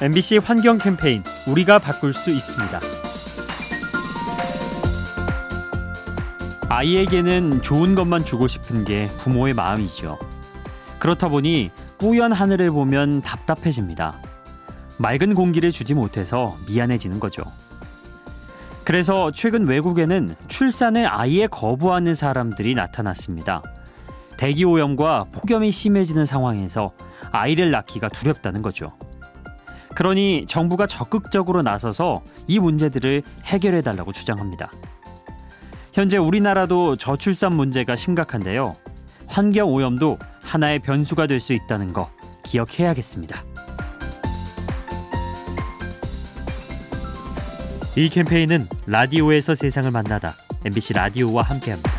MBC 환경 캠페인 우리가 바꿀 수 있습니다. 아이에게는 좋은 것만 주고 싶은 게 부모의 마음이죠. 그렇다 보니 뿌연 하늘을 보면 답답해집니다. 맑은 공기를 주지 못해서 미안해지는 거죠. 그래서 최근 외국에는 출산을 아예 거부하는 사람들이 나타났습니다. 대기 오염과 폭염이 심해지는 상황에서 아이를 낳기가 두렵다는 거죠. 그러니 정부가 적극적으로 나서서 이 문제들을 해결해 달라고 주장합니다. 현재 우리나라도 저출산 문제가 심각한데요. 환경 오염도 하나의 변수가 될 수 있다는 거 기억해야겠습니다. 이 캠페인은 라디오에서 세상을 만나다 MBC 라디오와 함께합니다.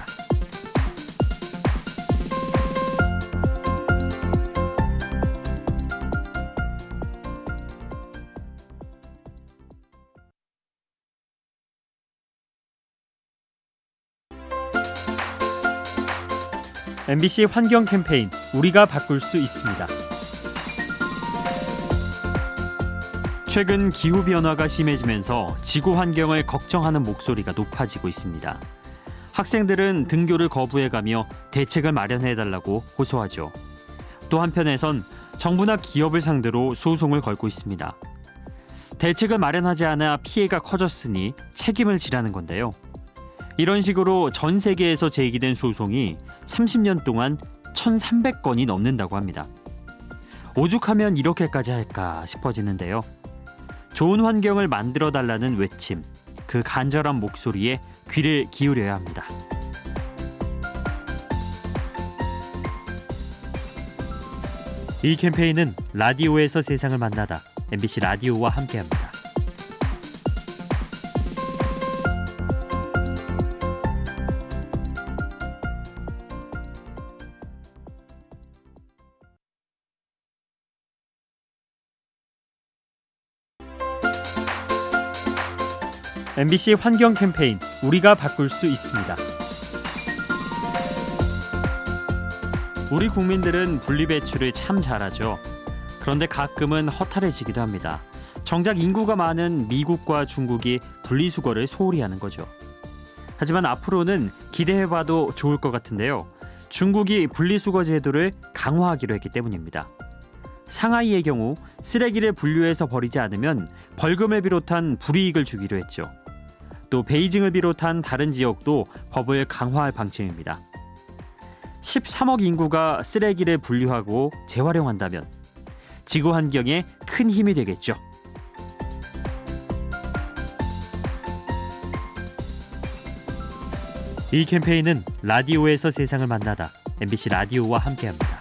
MBC 환경 캠페인 우리가 바꿀 수 있습니다. 최근 기후 변화가 심해지면서 지구 환경을 걱정하는 목소리가 높아지고 있습니다. 학생들은 등교를 거부해가며 대책을 마련해 달라고 호소하죠. 또 한편에선 정부나 기업을 상대로 소송을 걸고 있습니다. 대책을 마련하지 않아 피해가 커졌으니 책임을 지라는 건데요. 이런 식으로 전 세계에서 제기된 소송이 30년 동안 1,300건이 넘는다고 합니다. 오죽하면 이렇게까지 할까 싶어지는데요. 좋은 환경을 만들어 달라는 외침, 그 간절한 목소리에 귀를 기울여야 합니다. 이 캠페인은 라디오에서 세상을 만나다 MBC 라디오와 함께합니다. MBC 환경 캠페인 우리가 바꿀 수 있습니다. 우리 국민들은 분리배출을 참 잘하죠. 그런데 가끔은 허탈해지기도 합니다. 정작 인구가 많은 미국과 중국이 분리수거를 소홀히 하는 거죠. 하지만 앞으로는 기대해봐도 좋을 것 같은데요. 중국이 분리수거 제도를 강화하기로 했기 때문입니다. 상하이의 경우 쓰레기를 분류해서 버리지 않으면 벌금을 비롯한 불이익을 주기로 했죠. 또 베이징을 비롯한 다른 지역도 법을 강화할 방침입니다. 13억 인구가 쓰레기를 분류하고 재활용한다면 지구 환경에 큰 힘이 되겠죠. 이 캠페인은 라디오에서 세상을 만나다 MBC 라디오와 함께합니다.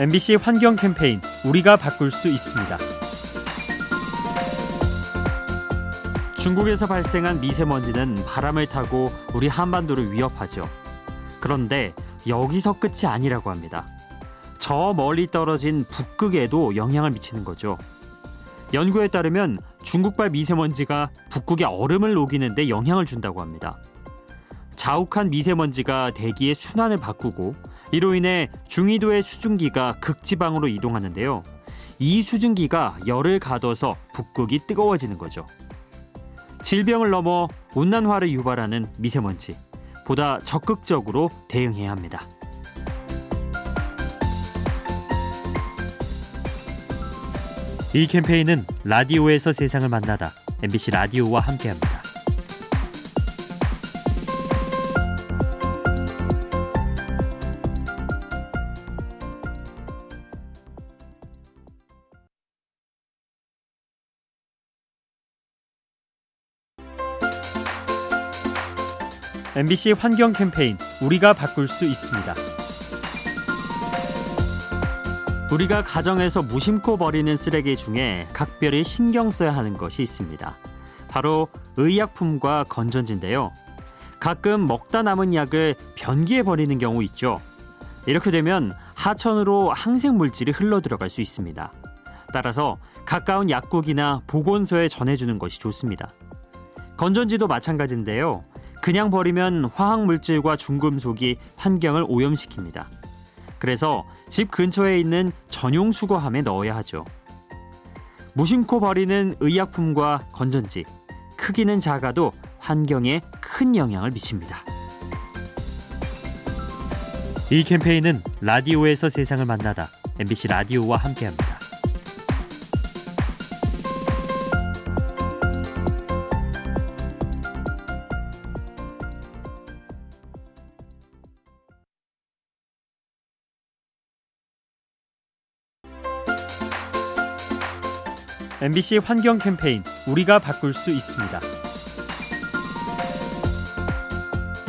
MBC 환경 캠페인 우리가 바꿀 수 있습니다. 중국에서 발생한 미세먼지는 바람을 타고 우리 한반도를 위협하죠. 그런데 여기서 끝이 아니라고 합니다. 저 멀리 떨어진 북극에도 영향을 미치는 거죠. 연구에 따르면 중국발 미세먼지가 북극의 얼음을 녹이는데 영향을 준다고 합니다. 자욱한 미세먼지가 대기의 순환을 바꾸고 이로 인해 중위도의 수증기가 극지방으로 이동하는데요. 이 수증기가 열을 가둬서 북극이 뜨거워지는 거죠. 질병을 넘어 온난화를 유발하는 미세먼지 보다 적극적으로 대응해야 합니다. 이 캠페인은 라디오에서 세상을 만나다 MBC 라디오와 함께합니다. MBC 환경 캠페인 우리가 바꿀 수 있습니다. 우리가 가정에서 무심코 버리는 쓰레기 중에 각별히 신경 써야 하는 것이 있습니다. 바로 의약품과 건전지인데요. 가끔 먹다 남은 약을 변기에 버리는 경우 있죠. 이렇게 되면 하천으로 항생 물질이 흘러 들어갈 수 있습니다. 따라서 가까운 약국이나 보건소에 전해주는 것이 좋습니다. 건전지도 마찬가지인데요. 그냥 버리면 화학 물질과 중금속이 환경을 오염시킵니다. 그래서 집 근처에 있는 전용 수거함에 넣어야 하죠. 무심코 버리는 의약품과 건전지, 크기는 작아도 환경에 큰 영향을 미칩니다. 이 캠페인은 라디오에서 세상을 만나다 MBC 라디오와 함께합니다. MBC 환경 캠페인 우리가 바꿀 수 있습니다.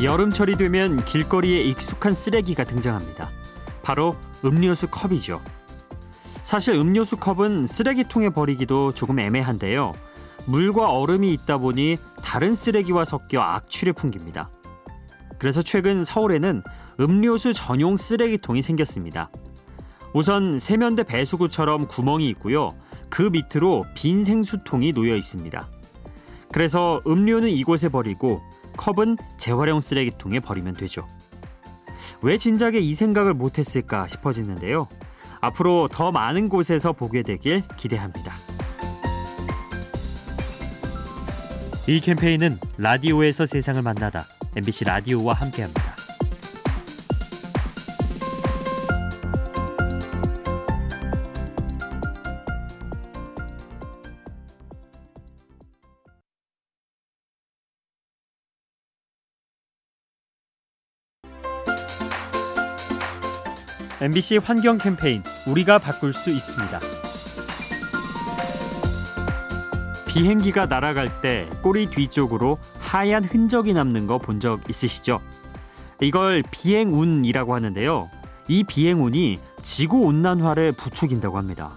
여름철이 되면 길거리에 익숙한 쓰레기가 등장합니다. 바로 음료수 컵이죠. 사실 음료수 컵은 쓰레기통에 버리기도 조금 애매한데요. 물과 얼음이 있다 보니 다른 쓰레기와 섞여 악취를 풍깁니다. 그래서 최근 서울에는 음료수 전용 쓰레기통이 생겼습니다. 우선 세면대 배수구처럼 구멍이 있고요. 그 밑으로 빈 생수통이 놓여 있습니다. 그래서 음료는 이곳에 버리고 컵은 재활용 쓰레기통에 버리면 되죠. 왜 진작에 이 생각을 못했을까 싶어지는데요. 앞으로 더 많은 곳에서 보게 되길 기대합니다. 이 캠페인은 라디오에서 세상을 만나다 MBC 라디오와 함께합니다. MBC 환경 캠페인 우리가 바꿀 수 있습니다. 비행기가 날아갈 때 꼬리 뒤쪽으로 하얀 흔적이 남는 거 본 적 있으시죠? 이걸 비행운이라고 하는데요. 이 비행운이 지구 온난화를 부추긴다고 합니다.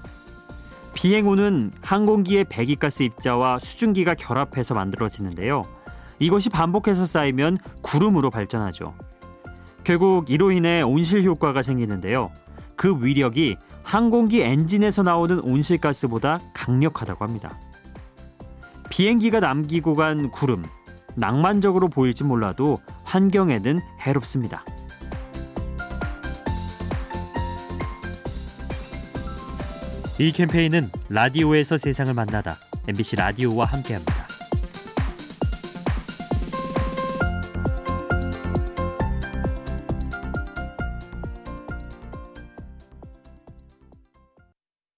비행운은 항공기의 배기가스 입자와 수증기가 결합해서 만들어지는데요. 이것이 반복해서 쌓이면 구름으로 발전하죠. 결국 이로 인해 온실 효과가 생기는데요. 그 위력이 항공기 엔진에서 나오는 온실가스보다 강력하다고 합니다. 비행기가 남기고 간 구름, 낭만적으로 보일지 몰라도 환경에는 해롭습니다. 이 캠페인은 라디오에서 세상을 만나다 MBC 라디오와 함께합니다.